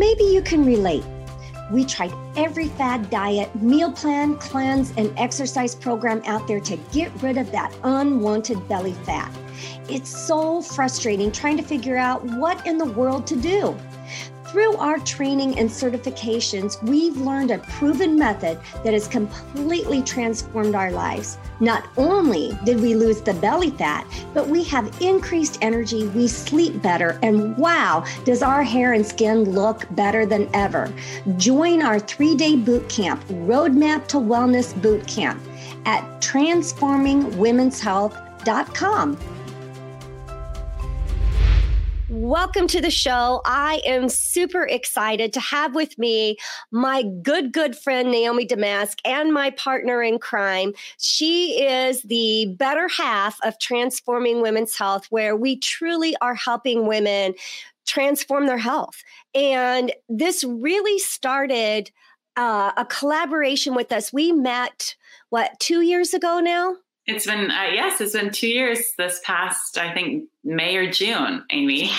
Maybe you can relate. We tried every fad diet, meal plan, cleanse, and exercise program out there to get rid of that unwanted belly fat. It's so frustrating trying to figure out what in the world to do. Through our training and certifications, we've learned a proven method that has completely transformed our lives. Not only did we lose the belly fat, but we have increased energy, we sleep better, and wow, does our hair and skin look better than ever. Join our three day boot camp, Roadmap to Wellness Boot Camp, at transformingwomenshealth.com. Welcome to the show. I am super excited to have with me my good, good friend, Naomi Damask, and my partner in crime. She is the better half of Transforming Women's Health, where we truly are helping women transform their health. And this really started uh, a collaboration with us. We met, what, two years ago now? It's been uh, yes, it's been two years. This past, I think May or June, Aimee.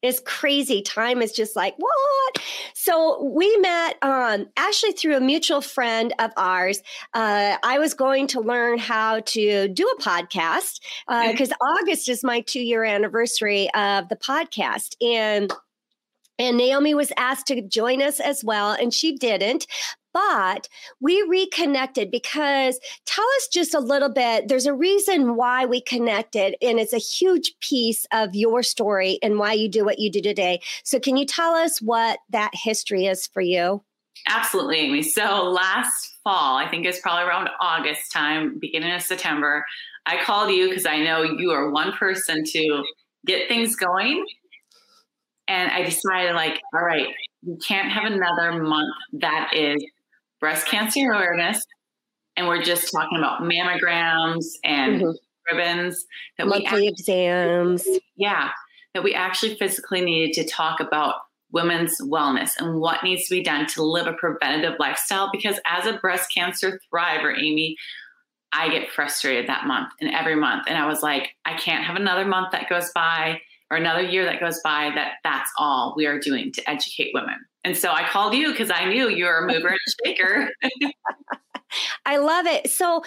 It's crazy. Time is just like what? So we met um, actually through a mutual friend of ours. Uh, I was going to learn how to do a podcast because uh, August is my two year anniversary of the podcast, and and Naomi was asked to join us as well, and she didn't. But we reconnected because tell us just a little bit. There's a reason why we connected, and it's a huge piece of your story and why you do what you do today. So, can you tell us what that history is for you? Absolutely, Aimee. So, last fall, I think it's probably around August time, beginning of September, I called you because I know you are one person to get things going and I decided, like, all right, we can't have another month that is breast cancer awareness. And we're just talking about mammograms and mm-hmm. ribbons that monthly we actually, exams. Yeah, that we actually physically needed to talk about women's wellness and what needs to be done to live a preventative lifestyle. Because as a breast cancer thriver, Aimee, I get frustrated that month and every month. And I was like, I can't have another month that goes by or another year that goes by that that's all we are doing to educate women. And so I called you because I knew you were a mover and shaker. I love it. So,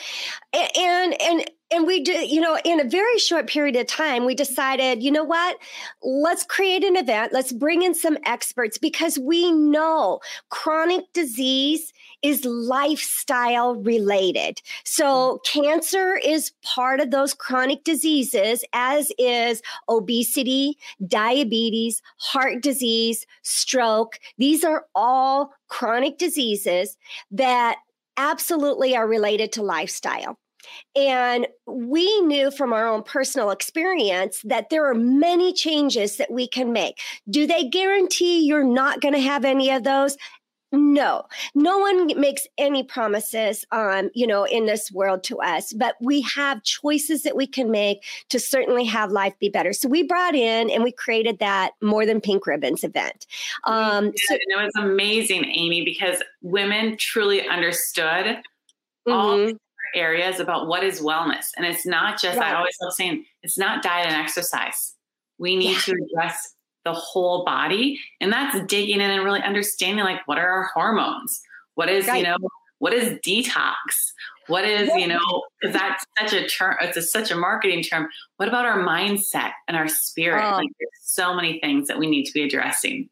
and, and, and we do, you know, in a very short period of time, we decided, you know what? Let's create an event. Let's bring in some experts because we know chronic disease is lifestyle related. So, hmm. cancer is part of those chronic diseases, as is obesity, diabetes, heart disease, stroke. These are all chronic diseases that absolutely are related to lifestyle. And we knew from our own personal experience that there are many changes that we can make. Do they guarantee you're not going to have any of those? No, no one makes any promises, um, you know, in this world to us, but we have choices that we can make to certainly have life be better. So we brought in and we created that More Than Pink Ribbons event. Um, so- it was amazing, Amy, because women truly understood mm-hmm. all areas about what is wellness. And it's not just, right. I always love saying, it's not diet and exercise. We need yeah. to address the whole body. And that's digging in and really understanding like what are our hormones? What is, right. you know, what is detox? What is, you know, because that's such a term, it's a, such a marketing term. What about our mindset and our spirit? Oh. Like there's so many things that we need to be addressing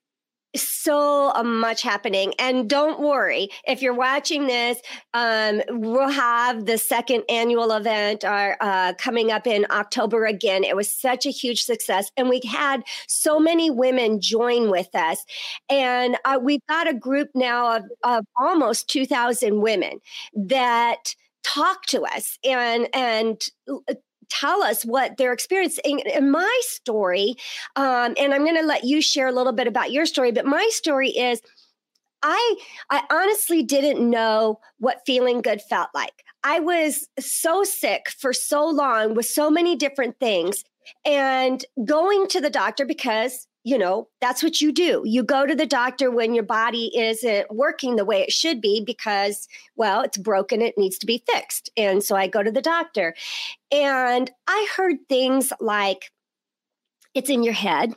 so uh, much happening and don't worry if you're watching this um, we'll have the second annual event are, uh, coming up in october again. It was such a huge success and we had so many women join with us and uh, we've got a group now of, of almost 2000 women that talk to us and and uh, tell us what they're experiencing. In my story, um, and I'm going to let you share a little bit about your story, but my story is I I honestly didn't know what feeling good felt like. I was so sick for so long with so many different things and going to the doctor because you know that's what you do. You go to the doctor when your body isn't working the way it should be because well it's broken it needs to be fixed. And so i go to the doctor. And i heard things like it's in your head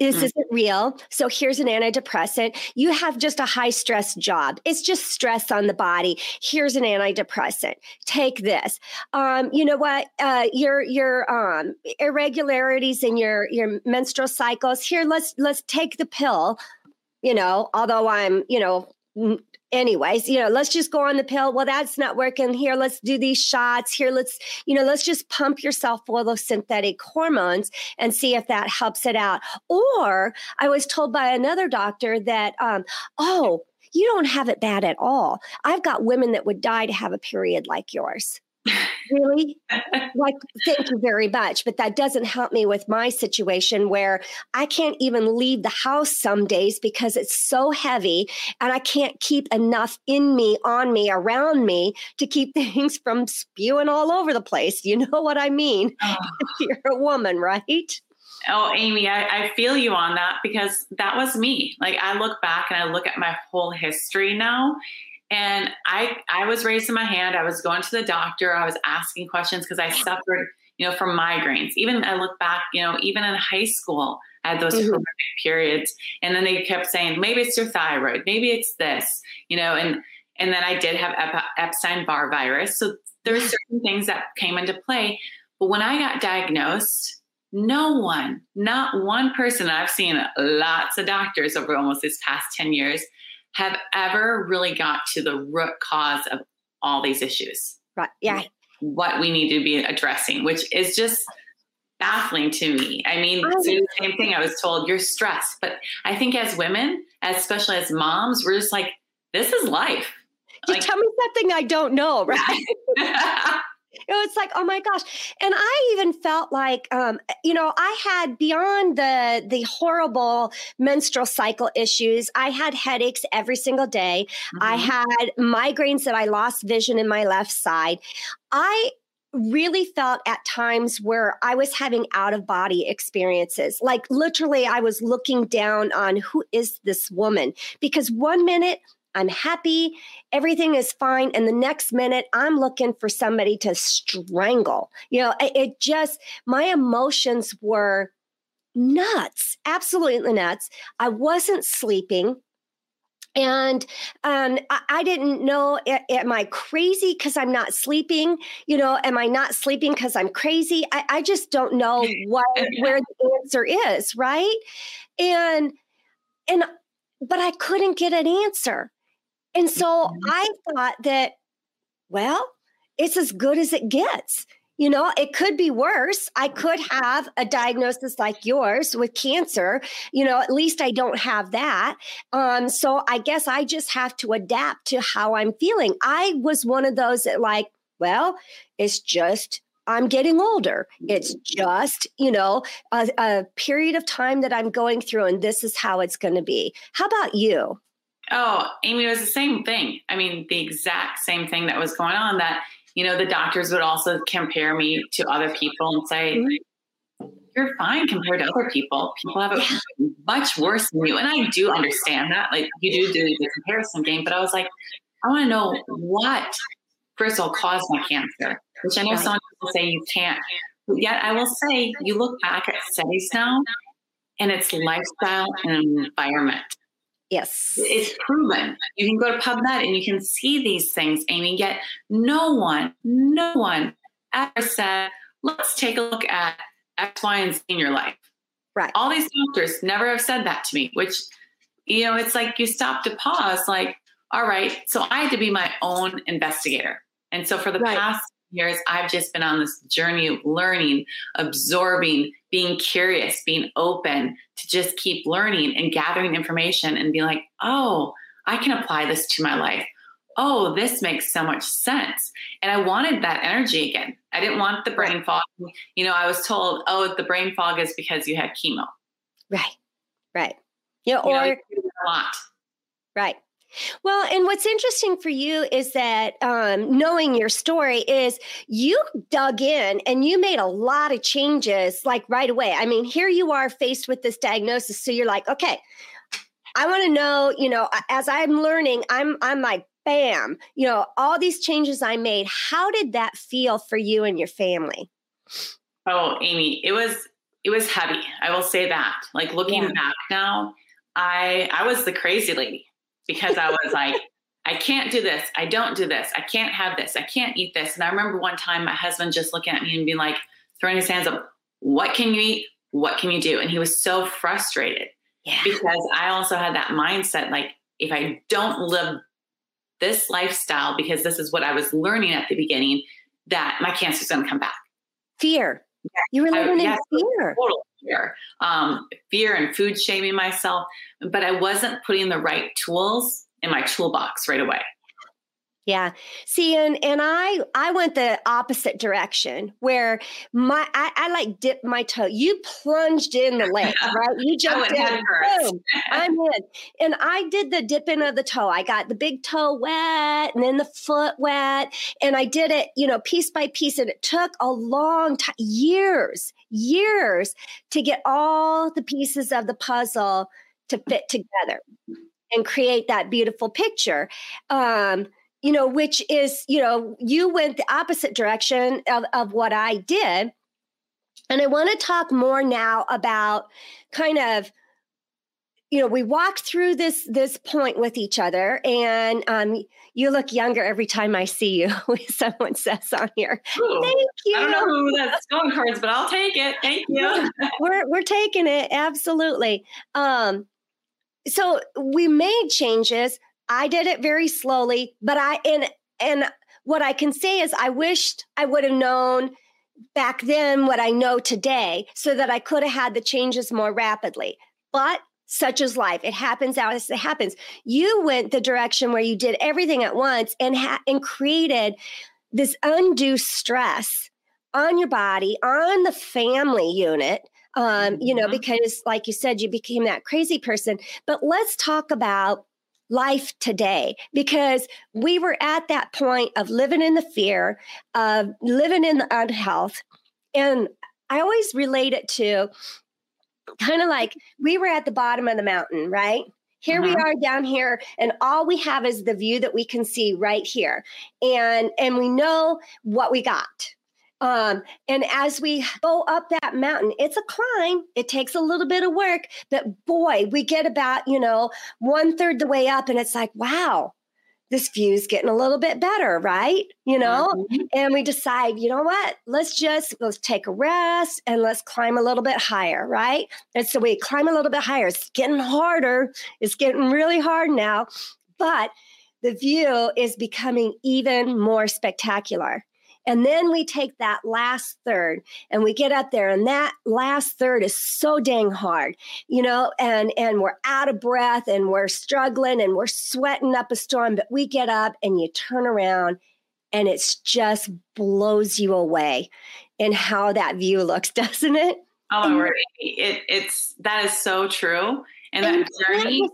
this mm. isn't real. So here's an antidepressant. You have just a high stress job. It's just stress on the body. Here's an antidepressant. Take this. Um, you know what? Uh, your your um, irregularities in your your menstrual cycles. Here, let's let's take the pill. You know, although I'm you know anyways you know let's just go on the pill. Well that's not working. Here let's do these shots. Here let's you know let's just pump yourself full of synthetic hormones and see if that helps it out. Or i was told by another doctor that um, oh you don't have it bad at all. I've got women that would die to have a period like yours really? like, thank you very much. But that doesn't help me with my situation where I can't even leave the house some days because it's so heavy and I can't keep enough in me, on me, around me to keep things from spewing all over the place. You know what I mean? Oh. You're a woman, right? Oh, Aimee, I, I, feel you on that because that was me. Like I look back and I look at my whole history now, and I I was raising my hand. I was going to the doctor. I was asking questions because I suffered, you know, from migraines. Even I look back, you know, even in high school, I had those mm-hmm. periods. And then they kept saying, maybe it's your thyroid, maybe it's this, you know, and and then I did have Epstein Barr virus. So there's certain things that came into play. But when I got diagnosed, no one, not one person, I've seen lots of doctors over almost this past 10 years, have ever really got to the root cause of all these issues. Right. Yeah. What we need to be addressing, which is just baffling to me. I mean, the same thing I was told, you're stressed. But I think as women, especially as moms, we're just like, this is life. You like, tell me something I don't know, right? it was like oh my gosh and i even felt like um, you know i had beyond the the horrible menstrual cycle issues i had headaches every single day mm-hmm. i had migraines that i lost vision in my left side i really felt at times where I was having out of body experiences. Like literally, I was looking down on who is this woman? Because one minute I'm happy, everything is fine. And the next minute, I'm looking for somebody to strangle. You know, it, it just, my emotions were nuts, absolutely nuts. I wasn't sleeping and um, I, I, didn't know am i crazy because i'm not sleeping you know am i not sleeping because i'm crazy I, I, just don't know what where the answer is right and and but i couldn't get an answer and so mm-hmm. I thought that, well, it's as good as it gets. You know, it could be worse. I could have a diagnosis like yours with cancer. You know, at least I don't have that. Um, so I guess I just have to adapt to how I'm feeling. I was one of those that, like, well, it's just I'm getting older. It's just, you know, a, a period of time that I'm going through, and this is how it's going to be. How about you? Oh, Aimee, it was the same thing. I mean, the exact same thing that was going on that, you know, the doctors would also compare me to other people and say, mm-hmm. you're fine compared to other people. People have it yeah. much worse than you. And I do understand that. Like, you do do the comparison game. But I was like, I want to know what, first of all, caused my cancer, which I know some people say you can't. But yet, I will say, you look back at studies now, and it's lifestyle and environment. Yes. It's proven. You can go to PubMed and you can see these things, Aimee. Yet no one, no one ever said, let's take a look at X, Y, and Z in your life. Right. All these doctors never have said that to me, which, you know, it's like you stop to pause, like, all right, so I had to be my own investigator. And so for the right. past years, I've just been on this journey of learning, absorbing, being curious, being open to just keep learning and gathering information and be like, oh, I can apply this to my life. oh, this makes so much sense. And I wanted that energy again. I didn't want the brain fog. You know, I was told, oh, the brain fog is because you had chemo. Right. Right. You know, or a lot. Right. Well, and what's interesting for you is that um, knowing your story is you dug in and you made a lot of changes like right away. I mean, here you are faced with this diagnosis, so you're like, okay, I want to know. You know, as I'm learning, I'm I'm like, bam, you know, all these changes I made. How did that feel for you and your family? Oh, Aimee, it was it was heavy. I will say that. Like looking yeah. back now, I I was the crazy lady because I was like, I can't do this. I don't do this. I can't have this. I can't eat this. And I remember one time my husband just looking at me and being like, throwing his hands up, what can you eat? What can you do? And he was so frustrated yeah. because I also had that mindset like, if I don't live this lifestyle, because this is what I was learning at the beginning, that my cancer's going to come back. Fear. Yeah. You were living I, in fear. Total fear. Um, fear and food shaming myself, but I wasn't putting the right tools in my toolbox right away. Yeah. See, and and I I went the opposite direction where my I, I like dipped my toe. You plunged in the lake, right? You jumped in. Boom, I'm in. And I did the dipping of the toe. I got the big toe wet and then the foot wet. And I did it, you know, piece by piece. And it took a long time, years, years to get all the pieces of the puzzle to fit together and create that beautiful picture. Um, you know, which is, you know, you went the opposite direction of, of what I did. And I want to talk more now about kind of, you know, we walked through this this point with each other, and um, you look younger every time I see you. Someone says on here, Ooh, "Thank you." I don't know who that's going cards, but I'll take it. Thank you. we're we're taking it absolutely. Um, so we made changes I did it very slowly, but I and and what I can say is I wished I would have known back then what I know today so that I could have had the changes more rapidly. But such is life. It happens as it happens. You went the direction where you did everything at once and ha- and created this undue stress on your body, on the family unit. Um, you know, mm-hmm. because like you said, you became that crazy person. But let's talk about life today because we were at that point of living in the fear, of living in the unhealth. And I always relate it to kind of like we were at the bottom of the mountain, right? Here uh-huh. we are down here, and all we have is the view that we can see right here. And and we know what we got. Um, and as we go up that mountain, it's a climb. It takes a little bit of work, but boy, we get about, you know, one third the way up, and it's like, wow, this view's getting a little bit better, right? You know, mm-hmm. and we decide, you know what? Let's just let's take a rest and let's climb a little bit higher, right? And so we climb a little bit higher. It's getting harder. It's getting really hard now, but the view is becoming even more spectacular. And then we take that last third and we get up there and that last third is so dang hard, you know, and and we're out of breath and we're struggling and we're sweating up a storm, but we get up and you turn around and it's just blows you away in how that view looks, doesn't it? Oh word. It, it's that is so true. And, and that journey,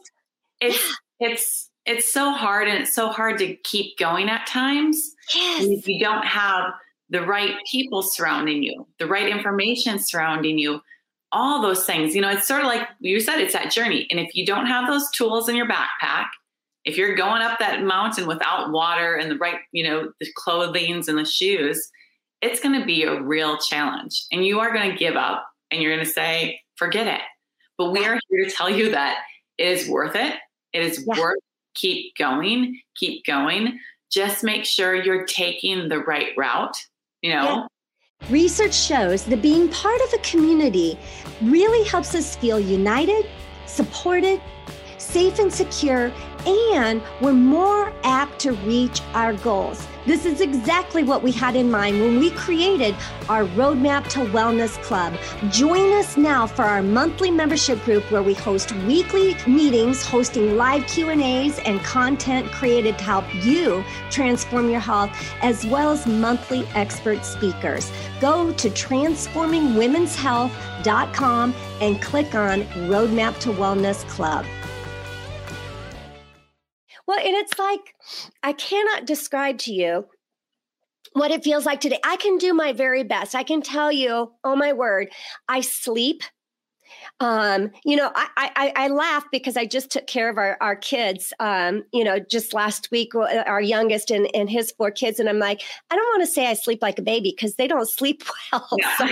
it's it's it's so hard and it's so hard to keep going at times. Yes. And if you don't have the right people surrounding you, the right information surrounding you, all those things, you know, it's sort of like you said, it's that journey. And if you don't have those tools in your backpack, if you're going up that mountain without water and the right, you know, the clothings and the shoes, it's going to be a real challenge. And you are going to give up and you're going to say, forget it. But we are here to tell you that it is worth it. It is yeah. worth keep going, keep going. Just make sure you're taking the right route, you know? Yeah. Research shows that being part of a community really helps us feel united, supported, safe and secure, and we're more apt to reach our goals. This is exactly what we had in mind when we created our Roadmap to Wellness Club. Join us now for our monthly membership group where we host weekly meetings, hosting live Q&As and content created to help you transform your health as well as monthly expert speakers. Go to transformingwomenshealth.com and click on Roadmap to Wellness Club. Well, and it's like I cannot describe to you what it feels like today. I can do my very best. I can tell you, oh my word, I sleep. Um, you know, I, I I laugh because I just took care of our, our kids. Um, you know, just last week, uh, our youngest and, and his four kids, and I'm like, I don't want to say I sleep like a baby because they don't sleep well. Yeah. So,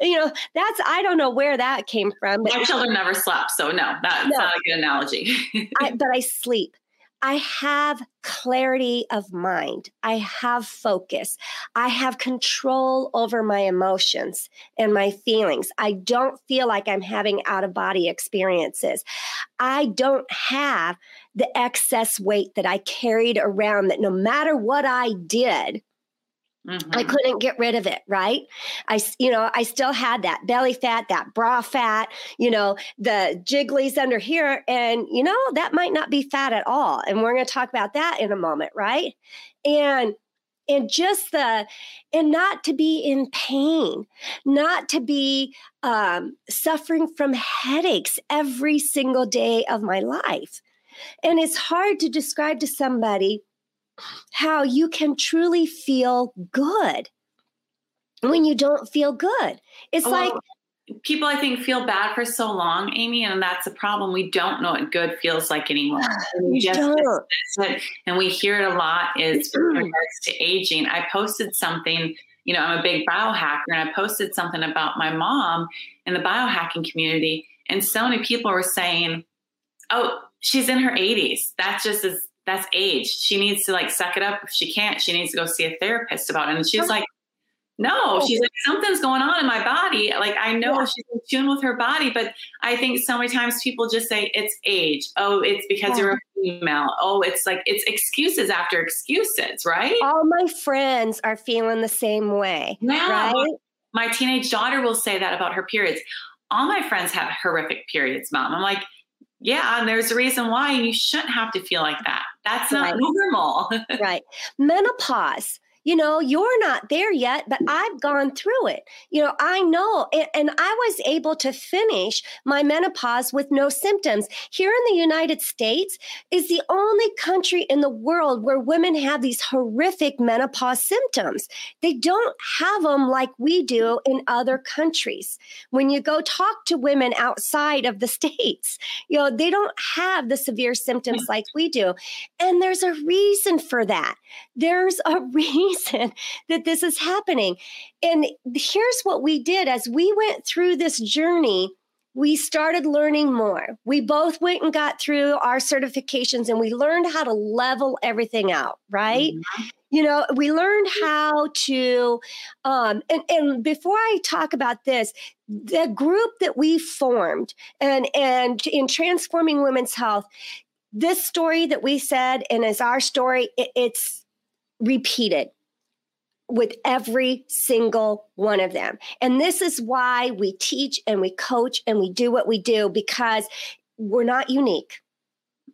you know, that's I don't know where that came from. My children never slept, so no, that's no. not a good analogy. I, but I sleep. I have clarity of mind. I have focus. I have control over my emotions and my feelings. I don't feel like I'm having out of body experiences. I don't have the excess weight that I carried around that no matter what I did, Mm-hmm. I couldn't get rid of it, right? I, you know, I still had that belly fat, that bra fat, you know, the jigglies under here. And, you know, that might not be fat at all. And we're going to talk about that in a moment, right? And, and just the, and not to be in pain, not to be um, suffering from headaches every single day of my life. And it's hard to describe to somebody how you can truly feel good when you don't feel good. It's like people I think feel bad for so long, Aimee, and that's the problem. We don't know what good feels like anymore. we just it, and we hear it a lot is regards to aging. I posted something, you know, I'm a big biohacker and I posted something about my mom in the biohacking community. And so many people were saying, Oh, she's in her 80s. That's just as that's age. She needs to like suck it up. If she can't, she needs to go see a therapist about it. And she's like, no, oh. she's like, something's going on in my body. Like, I know yeah. she's in tune with her body, but I think so many times people just say it's age. Oh, it's because yeah. you're a female. Oh, it's like, it's excuses after excuses, right? All my friends are feeling the same way. Yeah. Right? My teenage daughter will say that about her periods. All my friends have horrific periods, mom. I'm like, yeah, and there's a reason why you shouldn't have to feel like that. That's not right. normal. right. Menopause you know, you're not there yet, but I've gone through it. You know, I know. And, and, I was able to finish my menopause with no symptoms. Here in the United States is the only country in the world where women have these horrific menopause symptoms. They don't have them like we do in other countries. When you go talk to women outside of the States, you know, they don't have the severe symptoms mm. like we do. And there's a reason for that. There's a reason reason that this is happening. And here's what we did as we went through this journey we started learning more. We both went and got through our certifications and we learned how to level everything out, right? Mm-hmm. You know, we learned how to, um, and, and before I talk about this, the group that we formed and, and in transforming women's health, this story that we said, and as our story, it, it's repeated with every single one of them. And this is why we teach and we coach and we do what we do because we're not unique.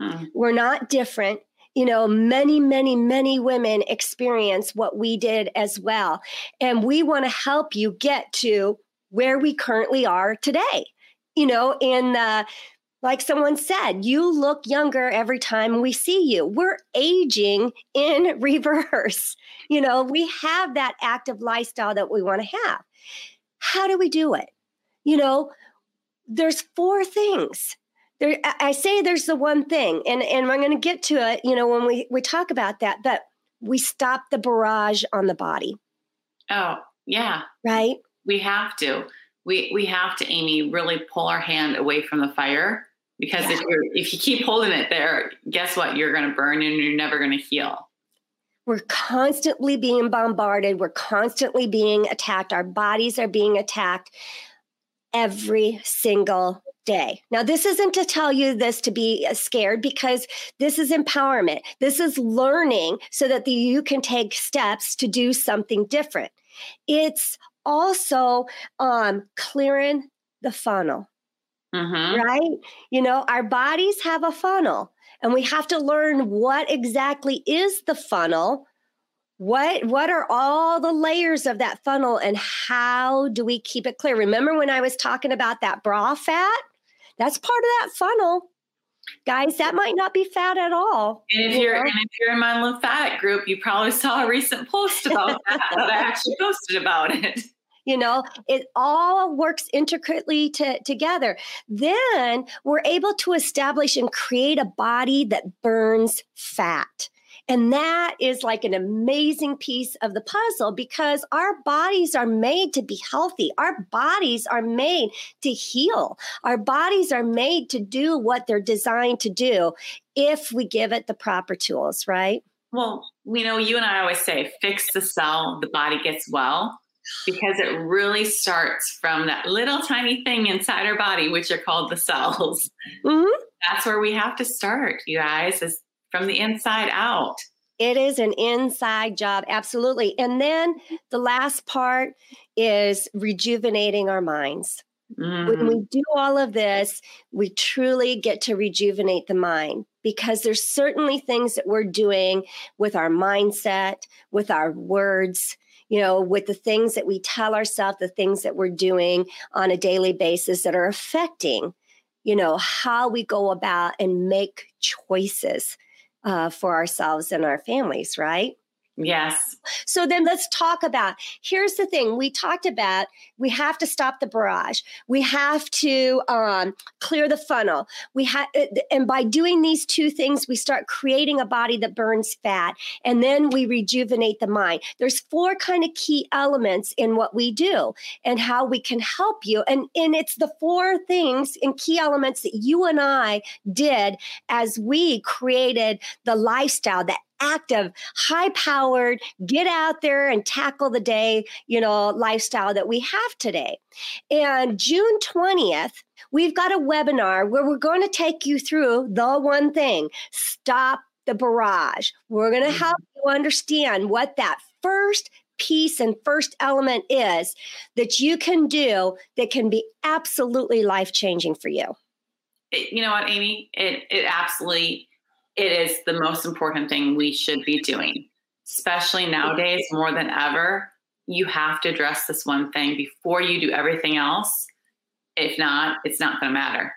Mm. We're not different. You know, many, many, many women experience what we did as well. And we want to help you get to where we currently are today. You know, in the like someone said, you look younger every time we see you. We're aging in reverse. You know, we have that active lifestyle that we want to have. How do we do it? You know, there's four things. There, I say there's the one thing, and, and I'm going to get to it, you know, when we, we talk about that, but we stop the barrage on the body. Oh, yeah. Right? We have to. We, we have to, Aimee, really pull our hand away from the fire because yeah. if you if you keep holding it there, guess what? You're going to burn and you're never going to heal. We're constantly being bombarded. We're constantly being attacked. Our bodies are being attacked every single day. Now, this isn't to tell you this to be uh, scared because this is empowerment. This is learning so that the, you can take steps to do something different. It's also um, clearing the funnel, mm-hmm. right? You know, our bodies have a funnel, and we have to learn what exactly is the funnel what what are all the layers of that funnel and how do we keep it clear? Remember when i was talking about that bra fat? That's part of that funnel. Guys that might not be fat at all and if you are and if you're in my lymphatic group you probably saw a recent post about that that i actually posted about it you know it all works intricately to, together then we're able to establish and create a body that burns fat and that is like an amazing piece of the puzzle because our bodies are made to be healthy. Our bodies are made to heal. Our bodies are made to do what they're designed to do if we give it the proper tools, right? Well, you know, you and I always say fix the cell, the body gets well because it really starts from that little tiny thing inside our body, which are called the cells. Mm-hmm. That's where we have to start, you guys, is from the inside out. It is an inside job, absolutely. And then the last part is rejuvenating our minds. Mm. When we do all of this, we truly get to rejuvenate the mind because there's certainly things that we're doing with our mindset, with our words, you know, with the things that we tell ourselves, the things that we're doing on a daily basis that are affecting, you know, how we go about and make choices uh, for ourselves and our families, right? Yes. So then let's talk about here's the thing we talked about we have to stop the barrage. We have to um, clear the funnel. We have uh, and by doing these two things we start creating a body that burns fat and then we rejuvenate the mind. There's four kind of key elements in what we do and how we can help you and and it's the four things and key elements that you and I did as we created the lifestyle that active, high powered, get out there and tackle the day, you know, lifestyle that we have today. And June 20th, we've got a webinar where we're going to take you through the one thing stop the barrage. We're going to mm-hmm. help you understand what that first piece and first element is that you can do that can be absolutely life changing for you. You know what, Aimee? It it absolutely it is the most important thing we should be doing, especially nowadays more than ever. You have to address this one thing before you do everything else. If not, it's not going to matter.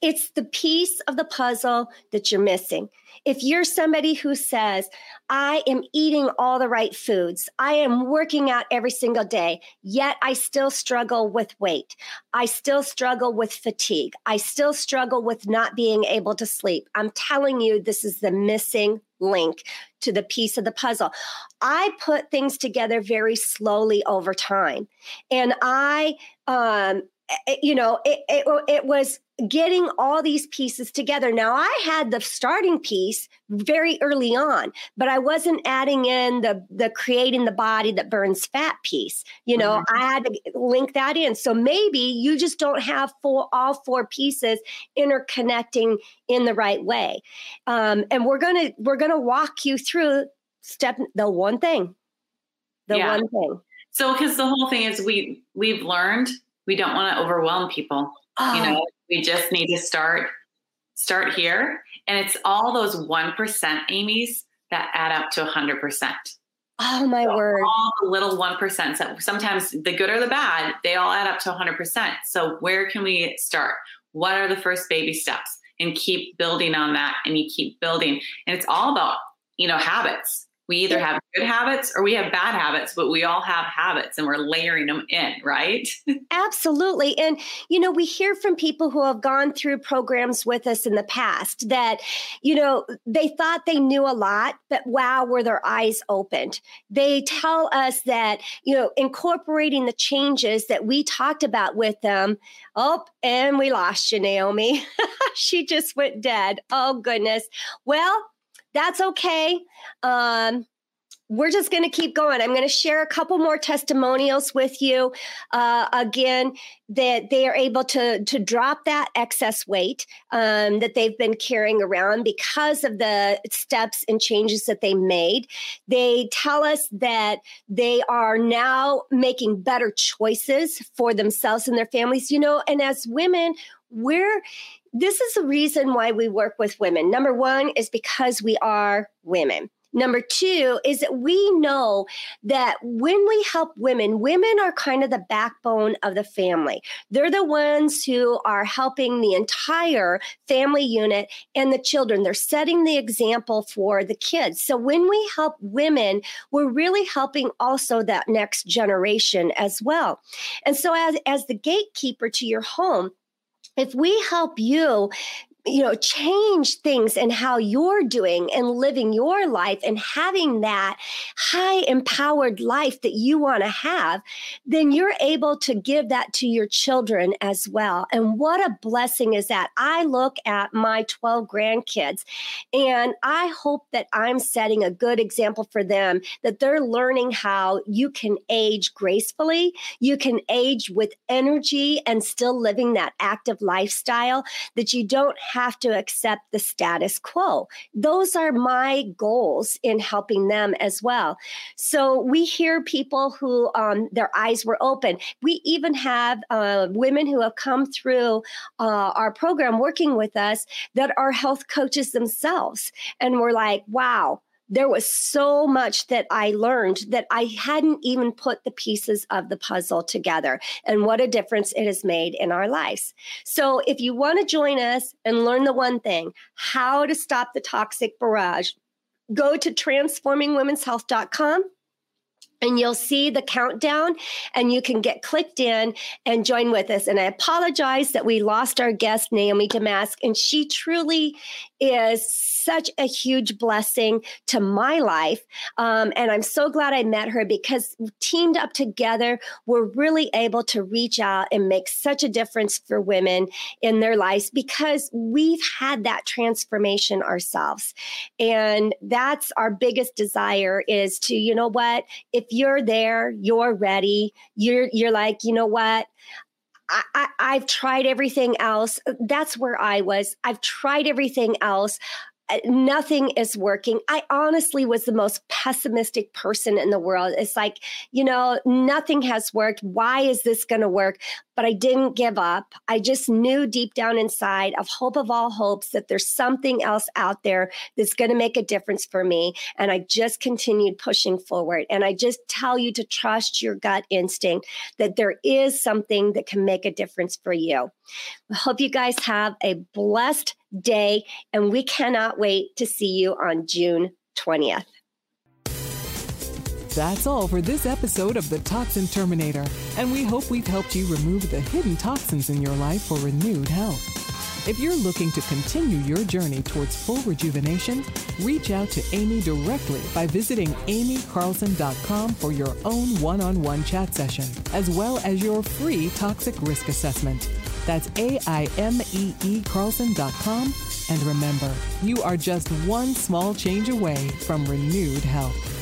It's the piece of the puzzle that you're missing. If you're somebody who says, I am eating all the right foods, I am working out every single day, yet I still struggle with weight, I still struggle with fatigue, I still struggle with not being able to sleep, I'm telling you, this is the missing link to the piece of the puzzle. I put things together very slowly over time. And I um, you know, it, it, it was getting all these pieces together. Now, I had the starting piece very early on, but I wasn't adding in the the creating the body that burns fat piece. You know, mm-hmm. I had to link that in. So maybe you just don't have four, all four pieces interconnecting in the right way. Um, and we're gonna we're gonna walk you through step the one thing, the yeah. one thing. So, because the whole thing is we we've learned we don't want to overwhelm people. Oh. You know, we just need to start start here, and it's all those one percent Amy's that add up to a hundred percent. Oh my so word! All the little one percent. Sometimes the good or the bad, they all add up to a hundred percent. So where can we start? What are the first baby steps? And keep building on that, and you keep building. And it's all about you know habits we either have good habits or we have bad habits, but we all have habits and we're layering them in, right? Absolutely. And, you know, we hear from people who have gone through programs with us in the past that, you know, they thought they knew a lot, but wow, were their eyes opened. They tell us that, you know, incorporating the changes that we talked about with them. Oh, and we lost you, Naomi. she just went dead. Oh, goodness. Well, that's okay. Um, we're just going to keep going. I'm going to share a couple more testimonials with you. Uh, again, that they are able to to drop that excess weight um, that they've been carrying around because of the steps and changes that they made. They tell us that they are now making better choices for themselves and their families. You know, and as women, we're this is the reason why we work with women. Number one is because we are women. Number two is that we know that when we help women, women are kind of the backbone of the family. They're the ones who are helping the entire family unit and the children. They're setting the example for the kids. So when we help women, we're really helping also that next generation as well. And so as, as the gatekeeper to your home, if we help you you know change things and how you're doing and living your life and having that high empowered life that you want to have then you're able to give that to your children as well. And what a blessing is that. I look at my 12 grandkids and i hope that i'm setting a good example for them that they're learning how you can age gracefully you can age with energy and still living that active lifestyle that you don't have to accept the status quo. Those are my goals in helping them as well. So we hear people who um, their eyes were open. We even have uh, women who have come through uh, our program working with us that are health coaches themselves. And we're like, wow there was so much that I learned that I hadn't even put the pieces of the puzzle together. And what a difference it has made in our lives. So, if you want to join us and learn the one thing how to stop the toxic barrage, go to transformingwomenshealth.com and you'll see the countdown and you can get clicked in and join with us. And I apologize that we lost our guest, Naomi Damask, and she truly is such a huge blessing to my life. Um, and I'm so glad I met her because teamed up together, we're really able to reach out and make such a difference for women in their lives because we've had that transformation ourselves. And that's our biggest desire is to, you know what, if you're there, you're ready, you're you're like, you know what? I, have tried everything else. That's where I was. I've tried everything else. Nothing is working. I honestly was the most pessimistic person in the world. It's like, you know, nothing has worked. Why is this going to work? But I didn't give up. I just knew deep down inside of hope of all hopes that there's something else out there that's going to make a difference for me. And I just continued pushing forward. And I just tell you to trust your gut instinct that there is something that can make a difference for you. I hope you guys have a blessed day, and we cannot wait to see you on June 20th. That's all for this episode of The Toxin Terminator, and we hope we've helped you remove the hidden toxins in your life for renewed health. If you're looking to continue your journey towards full rejuvenation, reach out to Aimee directly by visiting aimeecarlson.com for your own one on one chat session, as well as your free toxic risk assessment. That's A-I-M-E-E Carlson.com. And remember, you are just one small change away from renewed health.